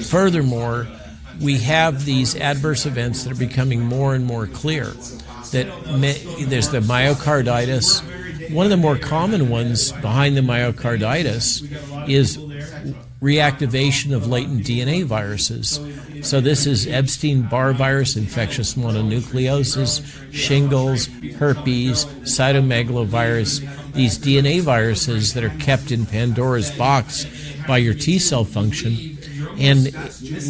Furthermore, we have these adverse events that are becoming more and more clear. That there's the myocarditis. One of the more common ones behind the myocarditis is reactivation of latent DNA viruses. So this is Epstein-Barr virus, infectious mononucleosis, shingles, herpes, cytomegalovirus, these DNA viruses that are kept in Pandora's box by your T cell function. And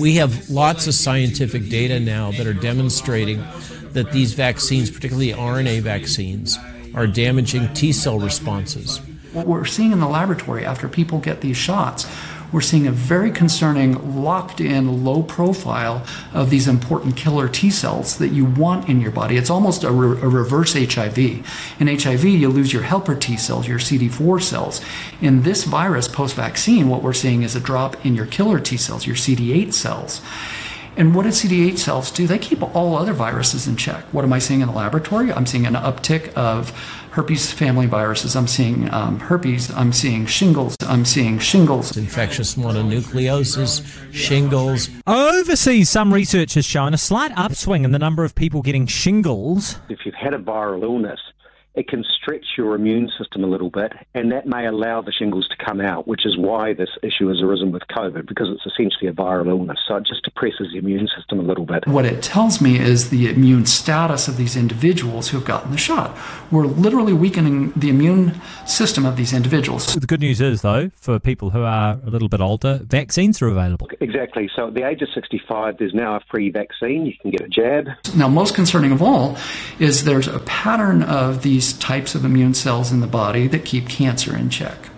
we have lots of scientific data now that are demonstrating that these vaccines, particularly RNA vaccines, are damaging T cell responses. What we're seeing in the laboratory after people get these shots we're seeing a very concerning locked in low profile of these important killer T cells that you want in your body. It's almost a, re- a reverse HIV. In HIV, you lose your helper T cells, your CD4 cells. In this virus post vaccine, what we're seeing is a drop in your killer T cells, your CD8 cells. And what do CD8 cells do? They keep all other viruses in check. What am I seeing in the laboratory? I'm seeing an uptick of herpes family viruses. I'm seeing um, herpes. I'm seeing shingles. I'm seeing shingles. Infectious mononucleosis, shingles. Overseas, some research has shown a slight upswing in the number of people getting shingles. If you've had a viral illness, it can stretch your immune system a little bit, and that may allow the shingles to come out, which is why this issue has arisen with COVID, because it's essentially a viral illness. So it just depresses the immune system a little bit. What it tells me is the immune status of these individuals who have gotten the shot. We're literally weakening the immune system of these individuals. The good news is, though, for people who are a little bit older, vaccines are available. Exactly. So at the age of 65, there's now a free vaccine. You can get a jab. Now, most concerning of all is there's a pattern of these these types of immune cells in the body that keep cancer in check.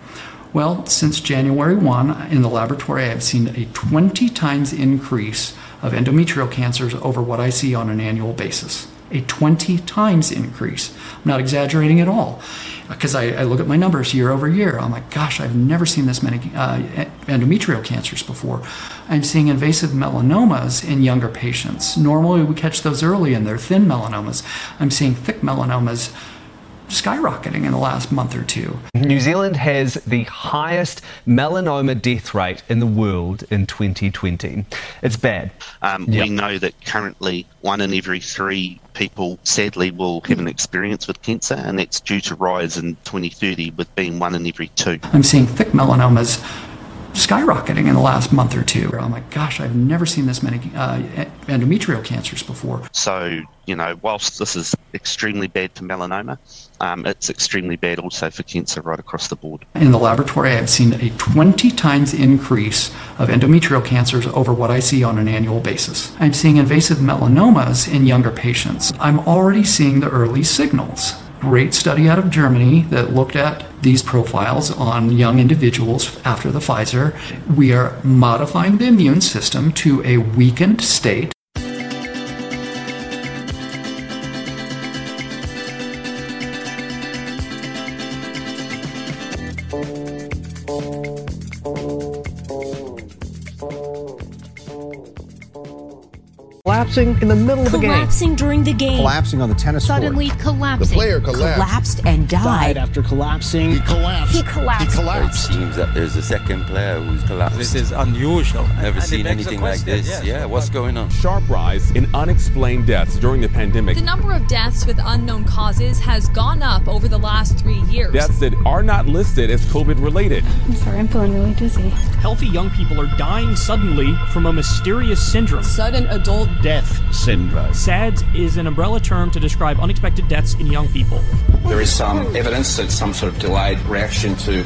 Well, since January 1, in the laboratory, I have seen a 20 times increase of endometrial cancers over what I see on an annual basis. A 20 times increase. I'm not exaggerating at all because I, I, look at my numbers year over year. I'm like, gosh, I've never seen this many uh, endometrial cancers before. I'm seeing invasive melanomas in younger patients. Normally, we catch those early and they're thin melanomas. I'm seeing thick melanomas skyrocketing in the last month or two. New Zealand has the highest melanoma death rate in the world in 2020. It's bad. Um, yep. We know that currently one in every three people sadly will have an experience with cancer, and that's due to rise in 2030 with being one in every two. I'm seeing thick melanomas skyrocketing in the last month or two. I'm like, gosh, I've never seen this many uh, endometrial cancers before. So, you know, whilst this is extremely bad for melanoma, um, it's extremely bad also for cancer right across the board. In the laboratory, I've seen a 20 times increase of endometrial cancers over what I see on an annual basis. I'm seeing invasive melanomas in younger patients. I'm already seeing the early signals great study out of Germany that looked at these profiles on young individuals after the Pfizer. We are modifying the immune system to a weakened state collapsing in the middle of the game. Collapsing during the game. Collapsing on the tennis Suddenly court. collapsing. The player collapsed. Collapsed and died. Died after collapsing. He collapsed. He collapsed. He collapsed. It seems that there's a second player who's collapsed. This is unusual. Never seen anything like this. Yes. Yeah, what's going on? Sharp rise in unexplained deaths during the pandemic. The number of deaths with unknown causes has gone up over the last three years. Deaths that are not listed as COVID related. I'm sorry, I'm feeling really dizzy. Healthy young people are dying suddenly from a mysterious syndrome. Sudden adult death syndrome. SADS is an umbrella term to describe unexpected deaths in young people. There is some evidence that some sort of delayed reaction to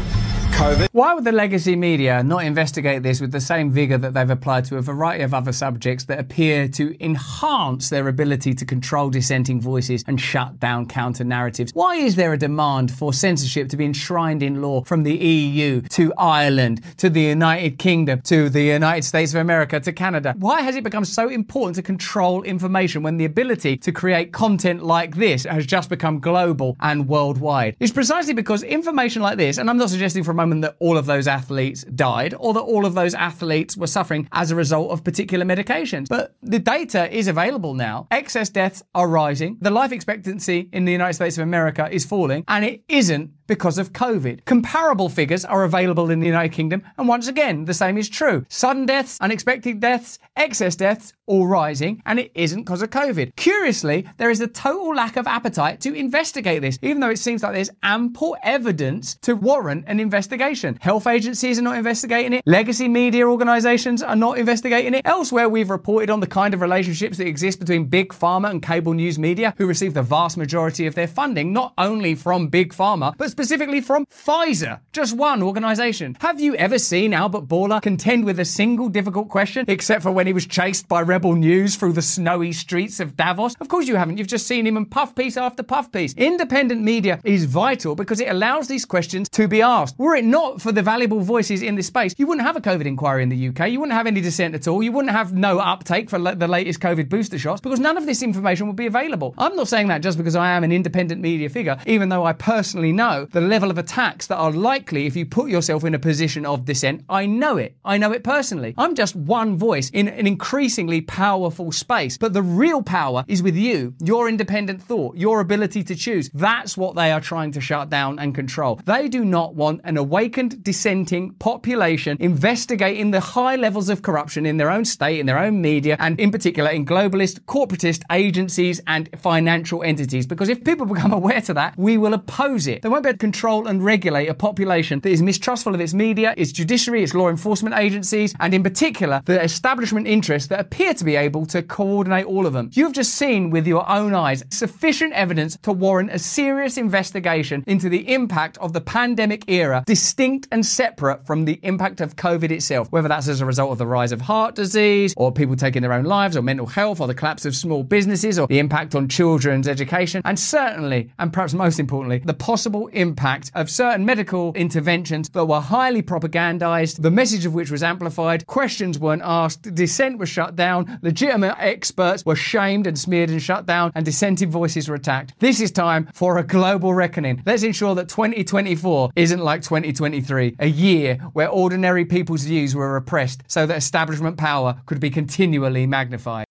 COVID. Why would the legacy media not investigate this with the same vigour that they've applied to a variety of other subjects that appear to enhance their ability to control dissenting voices and shut down counter narratives? Why is there a demand for censorship to be enshrined in law from the EU to Ireland to the United Kingdom to the United States of America to Canada? Why has it become so important to control information when the ability to create content like this has just become global and worldwide? It's precisely because information like this, and I'm not suggesting from moment that all of those athletes died or that all of those athletes were suffering as a result of particular medications. But the data is available now. Excess deaths are rising. The life expectancy in the United States of America is falling, and it isn't because of COVID. Comparable figures are available in the United Kingdom, and once again, the same is true. Sudden deaths, unexpected deaths, excess deaths, all rising, and it isn't because of COVID. Curiously, there is a total lack of appetite to investigate this, even though it seems like there's ample evidence to warrant an investigation. Health agencies are not investigating it, legacy media organizations are not investigating it. Elsewhere, we've reported on the kind of relationships that exist between big pharma and cable news media, who receive the vast majority of their funding, not only from big pharma, but specifically from Pfizer, just one organization. Have you ever seen Albert Bourla contend with a single difficult question, except for when he was chased by Rebel News through the snowy streets of Davos? Of course you haven't. You've just seen him in puff piece after puff piece. Independent media is vital because it allows these questions to be asked. Were it not for the valuable voices in this space, you wouldn't have a COVID inquiry in the UK. You wouldn't have any dissent at all. You wouldn't have no uptake for the latest COVID booster shots because none of this information would be available. I'm not saying that just because I am an independent media figure, even though I personally know the level of attacks that are likely if you put yourself in a position of dissent. I know it. I know it personally. I'm just one voice in an increasingly powerful space. But the real power is with you, your independent thought, your ability to choose. That's what they are trying to shut down and control. They do not want an awakened dissenting population investigating the high levels of corruption in their own state, in their own media, and in particular in globalist, corporatist agencies and financial entities. Because if people become aware to that, we will oppose it. They won't be control and regulate a population that is mistrustful of its media, its judiciary, its law enforcement agencies, and in particular the establishment interests that appear to be able to coordinate all of them. You've just seen with your own eyes sufficient evidence to warrant a serious investigation into the impact of the pandemic era, distinct and separate from the impact of COVID itself, whether that's as a result of the rise of heart disease, or people taking their own lives, or mental health, or the collapse of small businesses, or the impact on children's education, and certainly, and perhaps most importantly, the possible impact of certain medical interventions that were highly propagandized, the message of which was amplified, questions weren't asked, dissent was shut down, legitimate experts were shamed and smeared and shut down, and dissenting voices were attacked. This is time for a global reckoning. Let's ensure that 2024 isn't like 2023, a year where ordinary people's views were repressed so that establishment power could be continually magnified.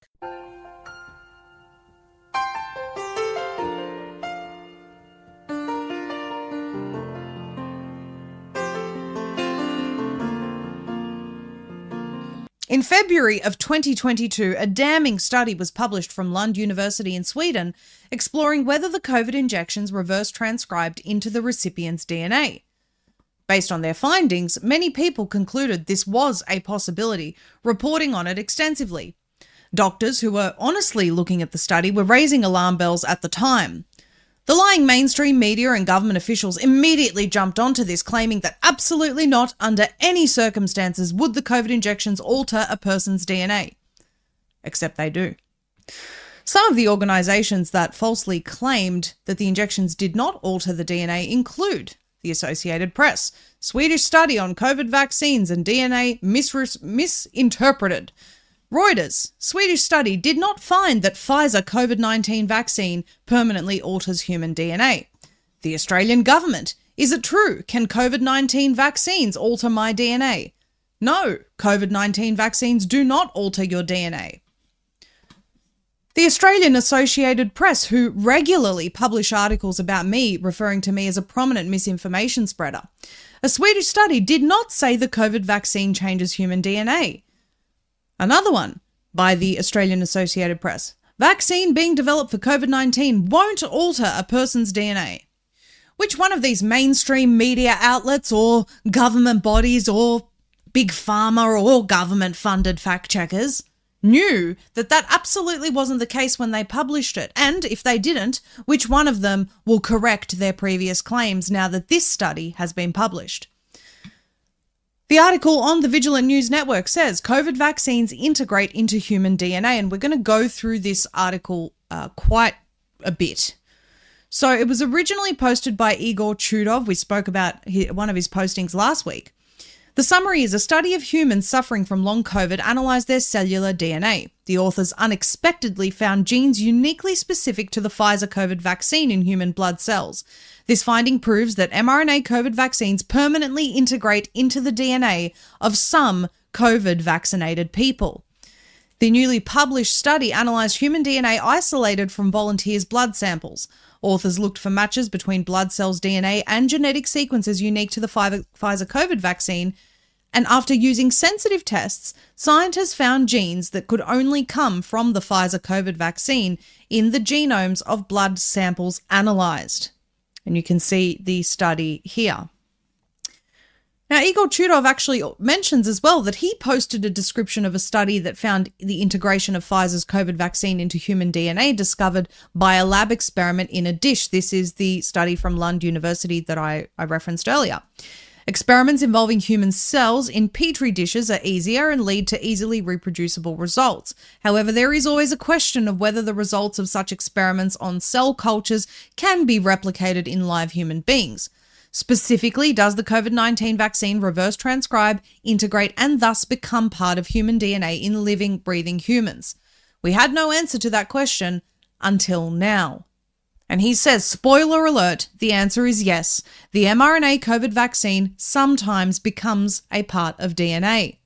In February of 2022, a damning study was published from Lund University in Sweden exploring whether the COVID injections reverse transcribed into the recipient's DNA. Based on their findings, many people concluded this was a possibility, reporting on it extensively. Doctors who were honestly looking at the study were raising alarm bells at the time. The lying mainstream media and government officials immediately jumped onto this, claiming that absolutely not, under any circumstances, would the COVID injections alter a person's DNA. Except they do. Some of the organisations that falsely claimed that the injections did not alter the DNA include the Associated Press, Swedish study on COVID vaccines and DNA misre- misinterpreted, Reuters, Swedish study did not find that Pfizer COVID 19 vaccine permanently alters human DNA. The Australian government, is it true? Can COVID 19 vaccines alter my DNA? No, COVID 19 vaccines do not alter your DNA. The Australian Associated Press, who regularly publish articles about me, referring to me as a prominent misinformation spreader. A Swedish study did not say the COVID vaccine changes human DNA. Another one by the Australian Associated Press. Vaccine being developed for COVID 19 won't alter a person's DNA. Which one of these mainstream media outlets or government bodies or big pharma or government funded fact checkers knew that that absolutely wasn't the case when they published it? And if they didn't, which one of them will correct their previous claims now that this study has been published? The article on the Vigilant News Network says COVID vaccines integrate into human DNA, and we're going to go through this article uh, quite a bit. So, it was originally posted by Igor Chudov. We spoke about one of his postings last week. The summary is a study of humans suffering from long COVID analysed their cellular DNA. The authors unexpectedly found genes uniquely specific to the Pfizer COVID vaccine in human blood cells. This finding proves that mRNA COVID vaccines permanently integrate into the DNA of some COVID vaccinated people. The newly published study analysed human DNA isolated from volunteers' blood samples. Authors looked for matches between blood cells' DNA and genetic sequences unique to the Pfizer COVID vaccine. And after using sensitive tests, scientists found genes that could only come from the Pfizer COVID vaccine in the genomes of blood samples analysed. And you can see the study here. Now, Igor Chudov actually mentions as well that he posted a description of a study that found the integration of Pfizer's COVID vaccine into human DNA discovered by a lab experiment in a dish. This is the study from Lund University that I, I referenced earlier. Experiments involving human cells in petri dishes are easier and lead to easily reproducible results. However, there is always a question of whether the results of such experiments on cell cultures can be replicated in live human beings. Specifically, does the COVID 19 vaccine reverse transcribe, integrate, and thus become part of human DNA in living, breathing humans? We had no answer to that question until now. And he says, spoiler alert, the answer is yes. The mRNA COVID vaccine sometimes becomes a part of DNA.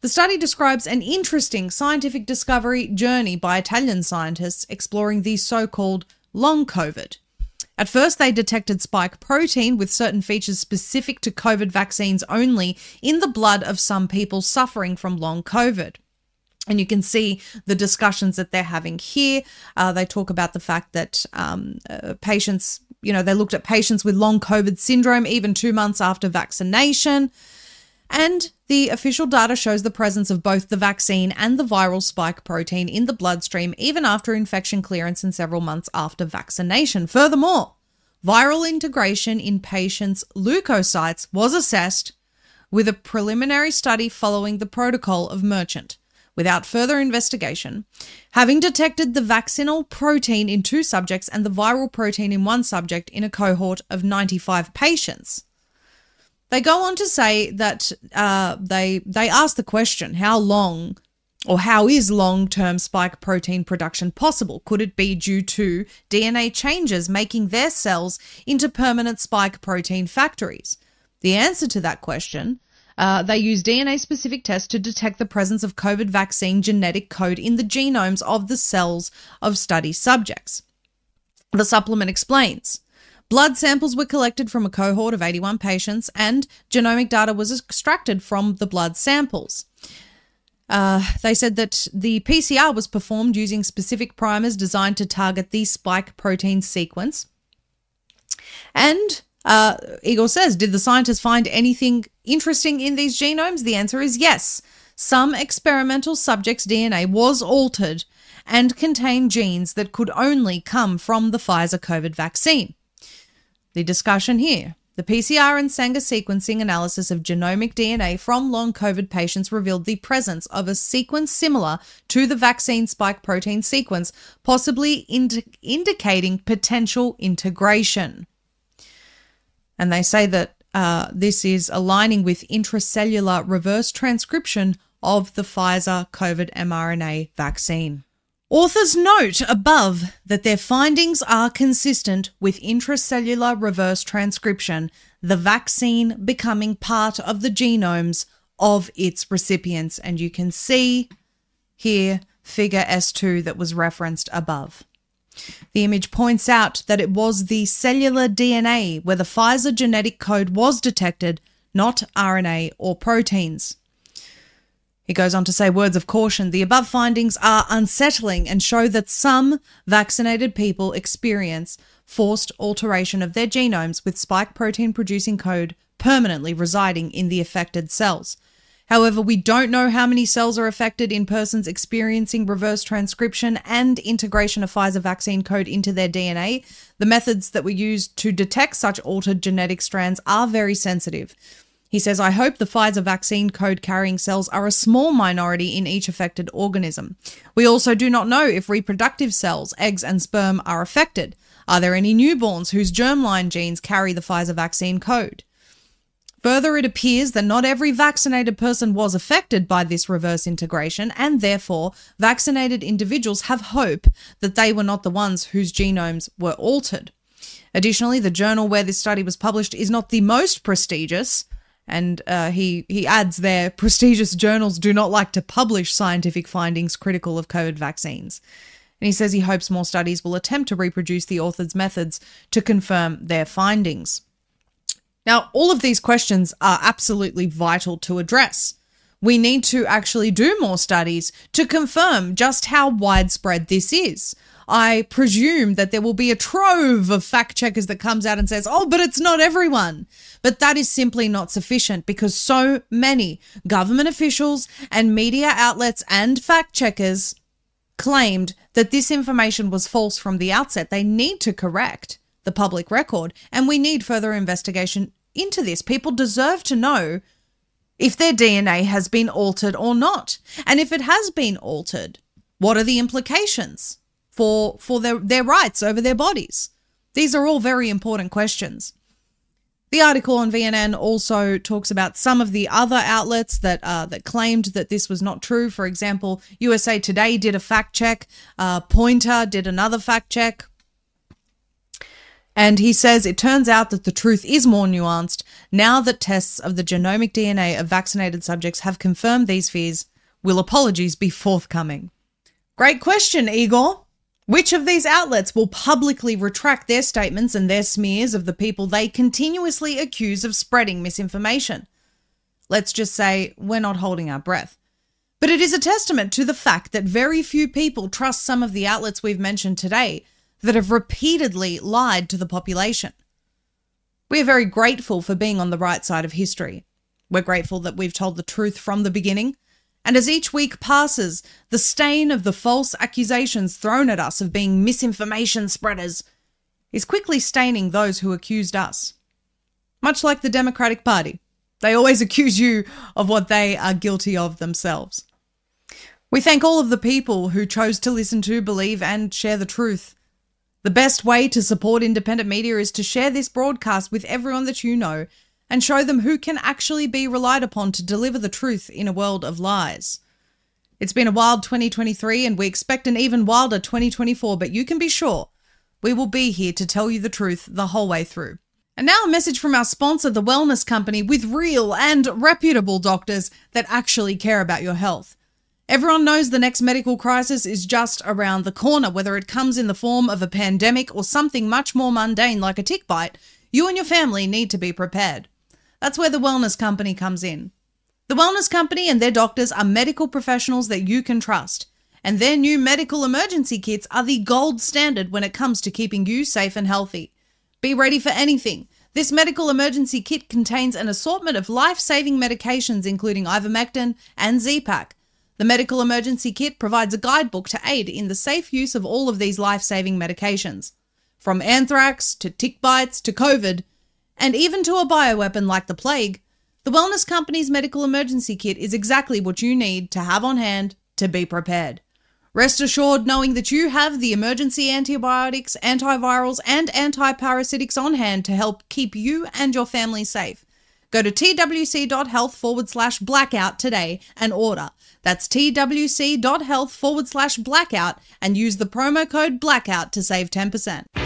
The study describes an interesting scientific discovery journey by Italian scientists exploring the so called long COVID. At first, they detected spike protein with certain features specific to COVID vaccines only in the blood of some people suffering from long COVID. And you can see the discussions that they're having here. Uh, they talk about the fact that um, uh, patients, you know, they looked at patients with long COVID syndrome even two months after vaccination. And the official data shows the presence of both the vaccine and the viral spike protein in the bloodstream even after infection clearance and several months after vaccination. Furthermore, viral integration in patients' leukocytes was assessed with a preliminary study following the protocol of Merchant. Without further investigation, having detected the vaccinal protein in two subjects and the viral protein in one subject in a cohort of 95 patients. They go on to say that uh, they they ask the question: How long, or how is long-term spike protein production possible? Could it be due to DNA changes making their cells into permanent spike protein factories? The answer to that question. Uh, they use DNA specific tests to detect the presence of COVID vaccine genetic code in the genomes of the cells of study subjects. The supplement explains Blood samples were collected from a cohort of 81 patients, and genomic data was extracted from the blood samples. Uh, they said that the PCR was performed using specific primers designed to target the spike protein sequence. And uh, Igor says, Did the scientists find anything interesting in these genomes? The answer is yes. Some experimental subjects' DNA was altered and contained genes that could only come from the Pfizer COVID vaccine. The discussion here. The PCR and Sanger sequencing analysis of genomic DNA from long COVID patients revealed the presence of a sequence similar to the vaccine spike protein sequence, possibly indi- indicating potential integration. And they say that uh, this is aligning with intracellular reverse transcription of the Pfizer COVID mRNA vaccine. Authors note above that their findings are consistent with intracellular reverse transcription, the vaccine becoming part of the genomes of its recipients. And you can see here figure S2 that was referenced above. The image points out that it was the cellular DNA where the Pfizer genetic code was detected, not RNA or proteins. He goes on to say words of caution. The above findings are unsettling and show that some vaccinated people experience forced alteration of their genomes with spike protein producing code permanently residing in the affected cells. However, we don't know how many cells are affected in persons experiencing reverse transcription and integration of Pfizer vaccine code into their DNA. The methods that were used to detect such altered genetic strands are very sensitive. He says, I hope the Pfizer vaccine code carrying cells are a small minority in each affected organism. We also do not know if reproductive cells, eggs, and sperm are affected. Are there any newborns whose germline genes carry the Pfizer vaccine code? Further, it appears that not every vaccinated person was affected by this reverse integration, and therefore, vaccinated individuals have hope that they were not the ones whose genomes were altered. Additionally, the journal where this study was published is not the most prestigious, And uh, he he adds there, prestigious journals do not like to publish scientific findings critical of COVID vaccines. And he says he hopes more studies will attempt to reproduce the author's methods to confirm their findings. Now, all of these questions are absolutely vital to address. We need to actually do more studies to confirm just how widespread this is. I presume that there will be a trove of fact checkers that comes out and says, oh, but it's not everyone. But that is simply not sufficient because so many government officials and media outlets and fact checkers claimed that this information was false from the outset. They need to correct the public record, and we need further investigation into this. People deserve to know if their DNA has been altered or not. And if it has been altered, what are the implications for, for their, their rights over their bodies? These are all very important questions. The article on VNN also talks about some of the other outlets that uh, that claimed that this was not true. For example, USA Today did a fact check. Uh, Poynter did another fact check. And he says it turns out that the truth is more nuanced now that tests of the genomic DNA of vaccinated subjects have confirmed these fears. Will apologies be forthcoming? Great question, Igor. Which of these outlets will publicly retract their statements and their smears of the people they continuously accuse of spreading misinformation? Let's just say we're not holding our breath. But it is a testament to the fact that very few people trust some of the outlets we've mentioned today that have repeatedly lied to the population. We are very grateful for being on the right side of history. We're grateful that we've told the truth from the beginning. And as each week passes, the stain of the false accusations thrown at us of being misinformation spreaders is quickly staining those who accused us. Much like the Democratic Party, they always accuse you of what they are guilty of themselves. We thank all of the people who chose to listen to, believe, and share the truth. The best way to support independent media is to share this broadcast with everyone that you know and show them who can actually be relied upon to deliver the truth in a world of lies. It's been a wild 2023 and we expect an even wilder 2024, but you can be sure we will be here to tell you the truth the whole way through. And now a message from our sponsor, the Wellness Company, with real and reputable doctors that actually care about your health. Everyone knows the next medical crisis is just around the corner, whether it comes in the form of a pandemic or something much more mundane like a tick bite. You and your family need to be prepared. That's where the Wellness Company comes in. The Wellness Company and their doctors are medical professionals that you can trust, and their new medical emergency kits are the gold standard when it comes to keeping you safe and healthy. Be ready for anything. This medical emergency kit contains an assortment of life saving medications, including ivermectin and Z-Pak the medical emergency kit provides a guidebook to aid in the safe use of all of these life saving medications. From anthrax to tick bites to COVID, and even to a bioweapon like the plague, the Wellness Company's medical emergency kit is exactly what you need to have on hand to be prepared. Rest assured knowing that you have the emergency antibiotics, antivirals, and antiparasitics on hand to help keep you and your family safe. Go to twc.health forward slash blackout today and order. That's twc.health forward slash blackout and use the promo code blackout to save 10%.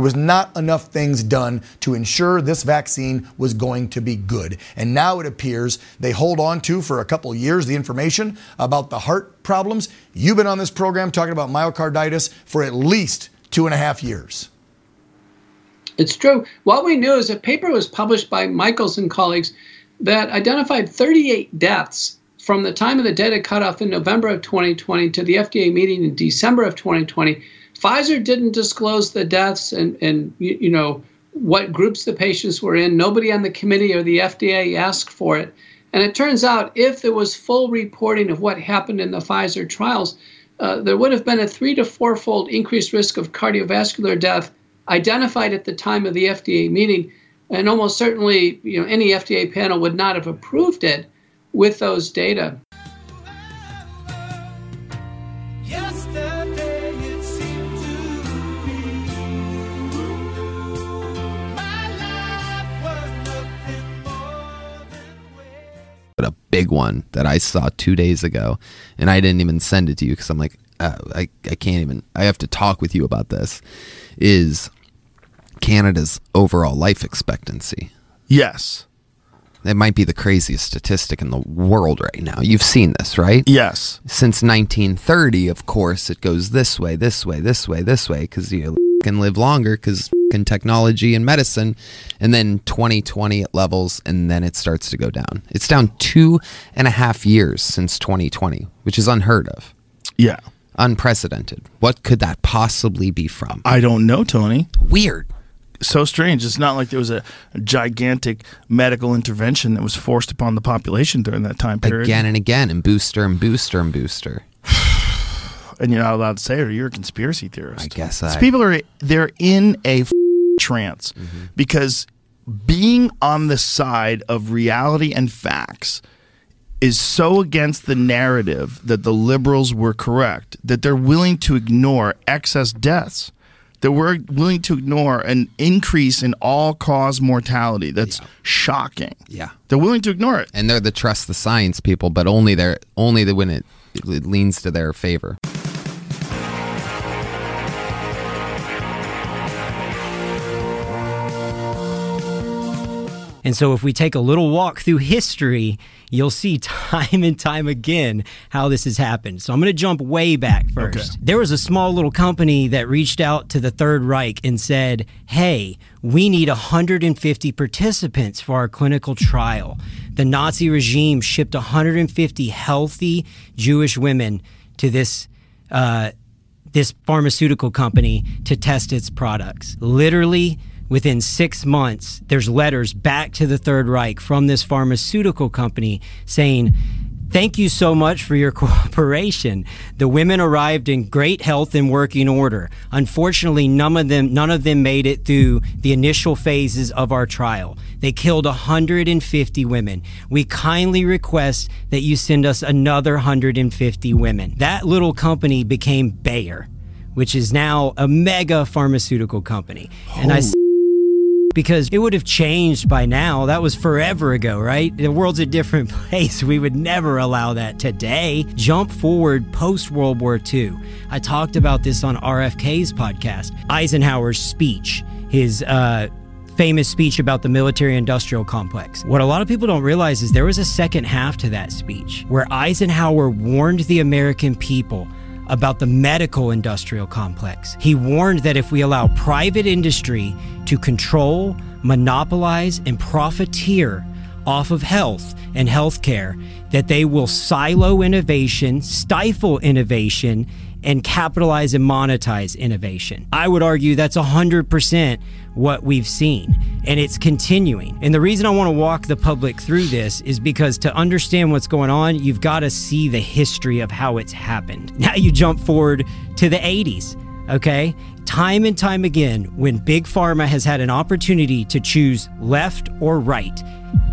There was not enough things done to ensure this vaccine was going to be good. And now it appears they hold on to for a couple years the information about the heart problems. You've been on this program talking about myocarditis for at least two and a half years. It's true. What we knew is a paper was published by Michels and colleagues that identified 38 deaths from the time of the data cutoff in November of 2020 to the FDA meeting in December of 2020 Pfizer didn't disclose the deaths and, and you, know what groups the patients were in. Nobody on the committee or the FDA asked for it. And it turns out if there was full reporting of what happened in the Pfizer trials, uh, there would have been a three to fourfold increased risk of cardiovascular death identified at the time of the FDA meeting. And almost certainly, you know, any FDA panel would not have approved it with those data. Big one that I saw two days ago, and I didn't even send it to you because I'm like, uh, I I can't even. I have to talk with you about this. Is Canada's overall life expectancy? Yes. It might be the craziest statistic in the world right now. You've seen this, right? Yes. Since 1930, of course, it goes this way, this way, this way, this way, because you can live longer because in technology and medicine. And then 2020 it levels, and then it starts to go down. It's down two and a half years since 2020, which is unheard of. Yeah. Unprecedented. What could that possibly be from? I don't know, Tony. Weird so strange. It's not like there was a, a, gigantic medical intervention that was forced upon the population during that time period. Again and again, and booster and booster and booster. And you're not allowed to say it, or you're a conspiracy theorist. I guess I. people are they're in a f- trance mm-hmm. because being on the side of reality and facts is so against the narrative that the liberals were correct that they're willing to ignore excess deaths that we're willing to ignore an increase in all cause mortality that's yeah. shocking. Yeah. They're willing to ignore it. And they're the trust the science people, but only they're only the, when it, it leans to their favor. And so, if we take a little walk through history, you'll see time and time again how this has happened. So, I'm going to jump way back first. Okay. There was a small little company that reached out to the Third Reich and said, Hey, we need 150 participants for our clinical trial. The Nazi regime shipped 150 healthy Jewish women to this. Uh, this pharmaceutical company to test its products. Literally, within six months, there's letters back to the Third Reich from this pharmaceutical company saying, Thank you so much for your cooperation. The women arrived in great health and working order. Unfortunately, none of them none of them made it through the initial phases of our trial. They killed 150 women. We kindly request that you send us another 150 women. That little company became Bayer, which is now a mega pharmaceutical company. And I because it would have changed by now. That was forever ago, right? The world's a different place. We would never allow that today. Jump forward post World War II. I talked about this on RFK's podcast. Eisenhower's speech, his uh, famous speech about the military industrial complex. What a lot of people don't realize is there was a second half to that speech where Eisenhower warned the American people about the medical industrial complex. He warned that if we allow private industry to control, monopolize, and profiteer off of health and healthcare, that they will silo innovation, stifle innovation, and capitalize and monetize innovation. I would argue that's 100% what we've seen, and it's continuing. And the reason I want to walk the public through this is because to understand what's going on, you've got to see the history of how it's happened. Now you jump forward to the 80s, okay? Time and time again, when Big Pharma has had an opportunity to choose left or right,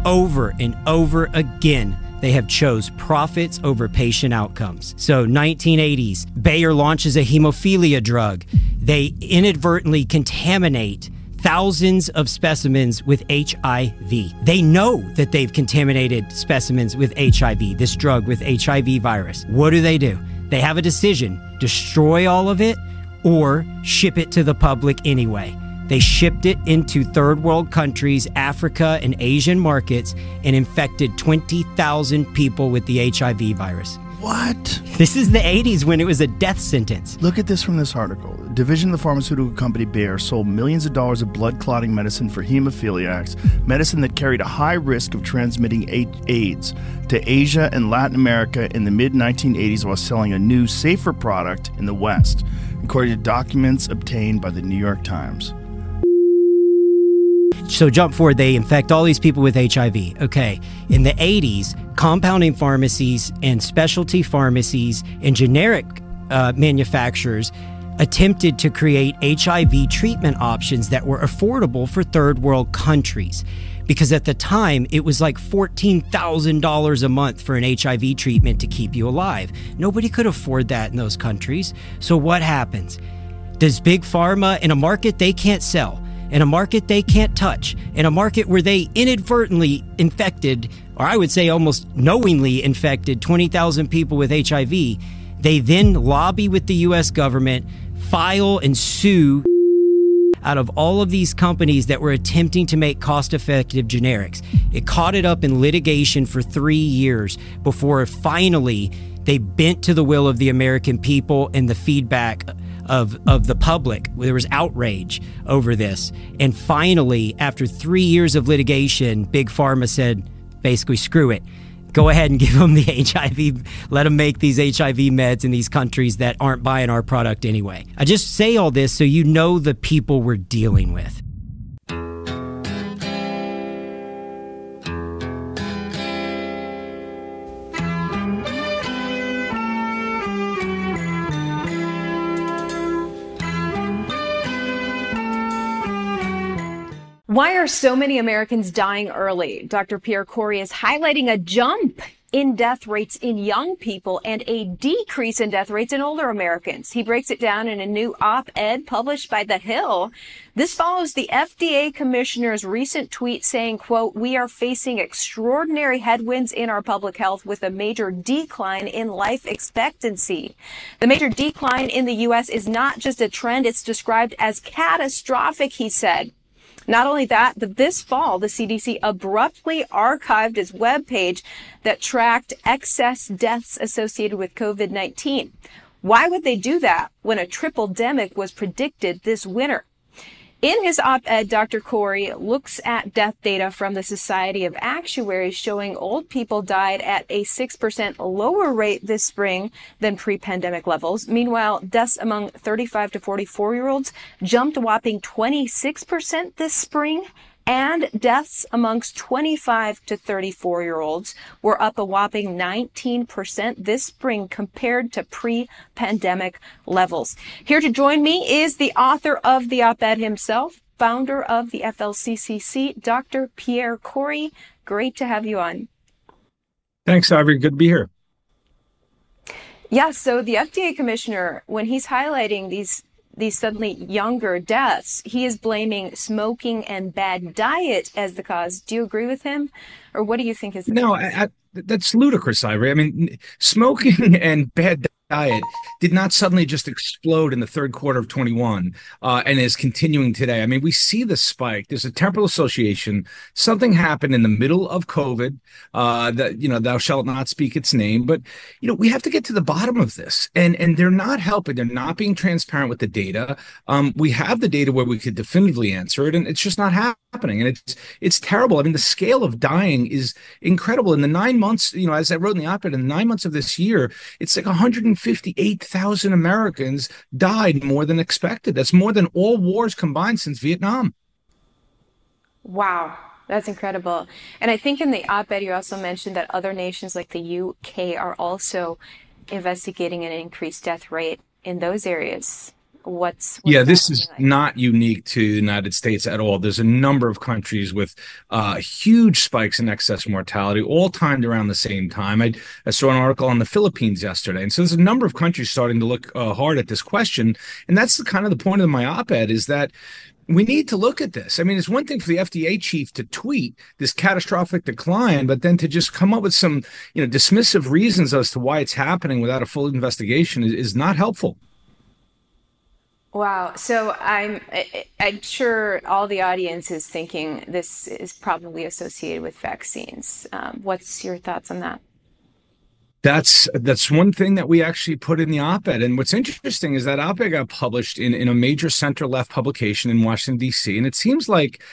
over and over again, they have chose profits over patient outcomes. So 1980s, Bayer launches a hemophilia drug. They inadvertently contaminate thousands of specimens with HIV. They know that they've contaminated specimens with HIV, this drug with HIV virus. What do they do? They have a decision destroy all of it or ship it to the public anyway. They shipped it into third world countries, Africa, and Asian markets, and infected 20,000 people with the HIV virus. What? This is the 80s when it was a death sentence. Look at this from this article. Division of the pharmaceutical company Bayer sold millions of dollars of blood clotting medicine for hemophiliacs, medicine that carried a high risk of transmitting AIDS to Asia and Latin America in the mid 1980s while selling a new, safer product in the West, according to documents obtained by the New York Times. So jump forward, they infect all these people with HIV. Okay. In the 80s, compounding pharmacies and specialty pharmacies and generic uh, manufacturers attempted to create HIV treatment options that were affordable for third world countries. Because at the time, it was like $14,000 a month for an HIV treatment to keep you alive. Nobody could afford that in those countries. So, what happens? Does Big Pharma, in a market they can't sell, in a market they can't touch, in a market where they inadvertently infected or I would say almost knowingly infected 20,000 people with HIV, they then lobby with the US government, file and sue out of all of these companies that were attempting to make cost effective generics. It caught it up in litigation for three years before finally they bent to the will of the American people and the feedback of, of the public. There was outrage over this. And finally, after three years of litigation, Big Pharma said, basically, screw it go ahead and give them the HIV, let them make these HIV meds in these countries that aren't buying our product anyway. I just say all this so you know the people we're dealing with. Why are so many Americans dying early? Dr. Pierre Kory is highlighting a jump in death rates in young people and a decrease in death rates in older Americans. He breaks it down in a new op-ed published by The Hill. This follows the FDA commissioner's recent tweet saying, quote, we are facing extraordinary headwinds in our public health with a major decline in life expectancy. The major decline in the U.S. is not just a trend. It's described as catastrophic, he said. Not only that, but this fall, the CDC abruptly archived its webpage that tracked excess deaths associated with COVID-19. Why would they do that when a triple demic was predicted this winter? In his op-ed, Dr. Kory looks at death data from the Society of Actuaries showing old people died at a 6% lower rate this spring than pre-pandemic levels. Meanwhile, deaths among 35 to 44 year olds jumped a whopping 26% this spring and deaths amongst 25 to 34 year olds were up a whopping 19% this spring compared to pre-pandemic levels. Here to join me is the author of the op-ed himself, founder of the FLCCC, Dr. Pierre Kory. Great to have you on. Thanks, Ivory. Good to be here. Yeah, so the FDA commissioner, when he's highlighting these these suddenly younger deaths, he is blaming smoking and bad diet as the cause. Do you agree with him, or what do you think is the no? I, I, that's ludicrous, Ivory. I mean, smoking and bad diet did not suddenly just explode in the third quarter of 21 uh, and is continuing today. I mean, we see the spike. There's a temporal association. Something happened in the middle of COVID uh, that, you know, thou shalt not speak its name. But, you know, we have to get to the bottom of this. And, and they're not helping. They're not being transparent with the data. Um, we have the data where we could definitively answer it, and it's just not happening. And it's, it's terrible. I mean, the scale of dying is incredible. In the nine months, you know, as I wrote in the op ed, in the nine months of this year, it's like 100 158,000 Americans died more than expected. That's more than all wars combined since Vietnam. Wow. That's incredible. And I think in the op ed, you also mentioned that other nations like the UK are also investigating an increased death rate in those areas what's, what's yeah this is like? not unique to the united states at all there's a number of countries with uh, huge spikes in excess mortality all timed around the same time I, I, saw an article on the philippines yesterday and so there's a number of countries starting to look uh, hard at this question and that's the kind of the point of my op-ed is that we need to look at this. I mean, it's one thing for the FDA chief to tweet this catastrophic decline, but then to just come up with some, you know, dismissive reasons as to why it's happening without a full investigation is, is not helpful. Wow. So I'm I'm sure all the audience is thinking this is probably associated with vaccines. Um, what's your thoughts on that? That's that's one thing that we actually put in the op-ed. And what's interesting is that op-ed got published in, in a major center left publication in Washington, D.C. And it seems like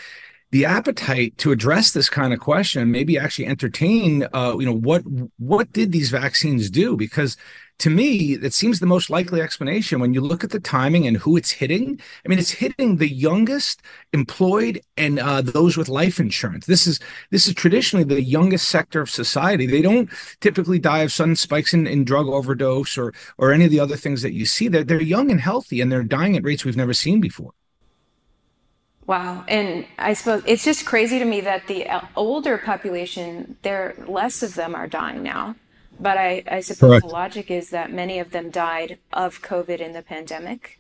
the appetite to address this kind of question, maybe actually entertain, uh, you know, what what did these vaccines do? Because to me, it seems the most likely explanation when you look at the timing and who it's hitting. I mean, it's hitting the youngest employed and uh, those with life insurance. This is this is traditionally the youngest sector of society. They don't typically die of sudden spikes in, in drug overdose or or any of the other things that you see. They're they're young and healthy, and they're dying at rates we've never seen before. Wow. And I suppose it's just crazy to me that the uh, older population, there less of them are dying now. But I, I suppose Correct. the logic is that many of them died of COVID in the pandemic.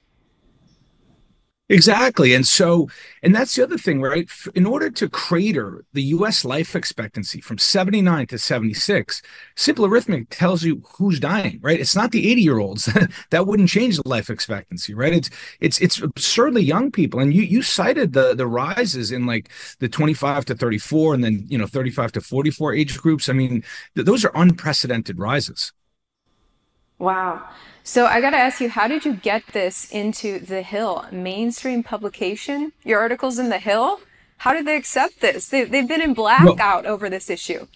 Exactly. And so, and that's the other thing, right? In order to crater the US life expectancy from 79 to 76, simple arithmetic tells you who's dying, right? It's not the 80 year olds that wouldn't change the life expectancy, right? It's, it's, it's absurdly young people. And you, you cited the, the rises in like the 25 to 34 and then, you know, 35 to 44 age groups. I mean, th- those are unprecedented rises. Wow. So I got to ask you, how did you get this into The Hill, mainstream publication? Your articles in The Hill? How did they accept this? They, have been in blackout well, over this issue.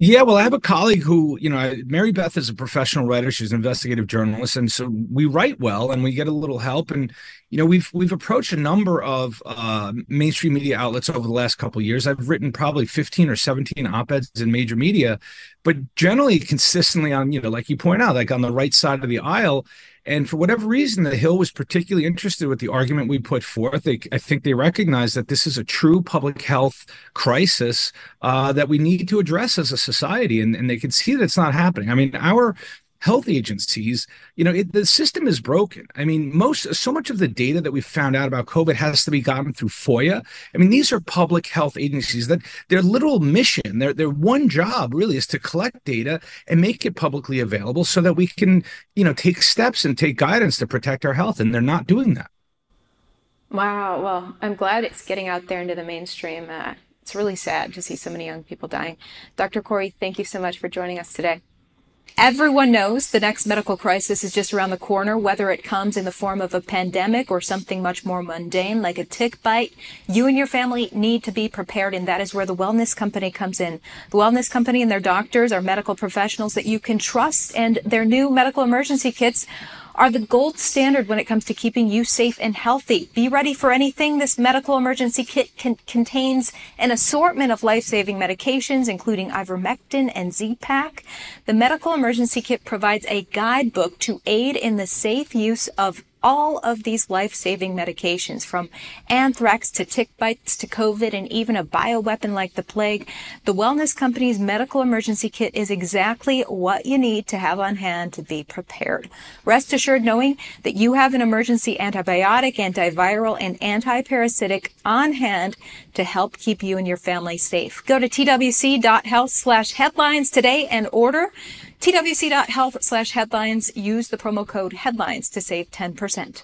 Yeah, well, I have a colleague who, you know, Mary Beth is a professional writer. She's an investigative journalist, and so we write well, and we get a little help. And you know, we've we've approached a number of uh, mainstream media outlets over the last couple years. I've written probably fifteen or seventeen op-eds in major media, but generally consistently on, you know, like you point out, like on the right side of the aisle. And for whatever reason, the Hill was particularly interested with the argument we put forth. They, I think they recognize that this is a true public health crisis uh, that we need to address as a society, and, and they can see that it's not happening. I mean, our health agencies, you know, it, the system is broken. I mean, most so much of the data that we found out about COVID has to be gotten through FOIA. I mean, these are public health agencies that their literal mission, their their one job really is to collect data and make it publicly available so that we can, you know, take steps and take guidance to protect our health, and they're not doing that. Wow. Well, I'm glad it's getting out there into the mainstream. Uh, it's really sad to see so many young people dying. Dr. Kory thank you so much for joining us today. Everyone knows the next medical crisis is just around the corner, whether it comes in the form of a pandemic or something much more mundane like a tick bite. You and your family need to be prepared, and that is where the Wellness Company comes in. The Wellness Company and their doctors are medical professionals that you can trust, and their new medical emergency kits are the gold standard when it comes to keeping you safe and healthy. Be ready for anything. This medical emergency kit can, contains an assortment of life-saving medications, including ivermectin and Z-Pak. The medical emergency kit provides a guidebook to aid in the safe use of all of these life-saving medications from anthrax to tick bites to COVID and even a bioweapon like the plague. The Wellness Company's medical emergency kit is exactly what you need to have on hand to be prepared. Rest assured knowing that you have an emergency antibiotic, antiviral, and antiparasitic on hand to help keep you and your family safe. Go to twc.health slash headlines today and order twc.health slash headlines. Use the promo code headlines to save 10%.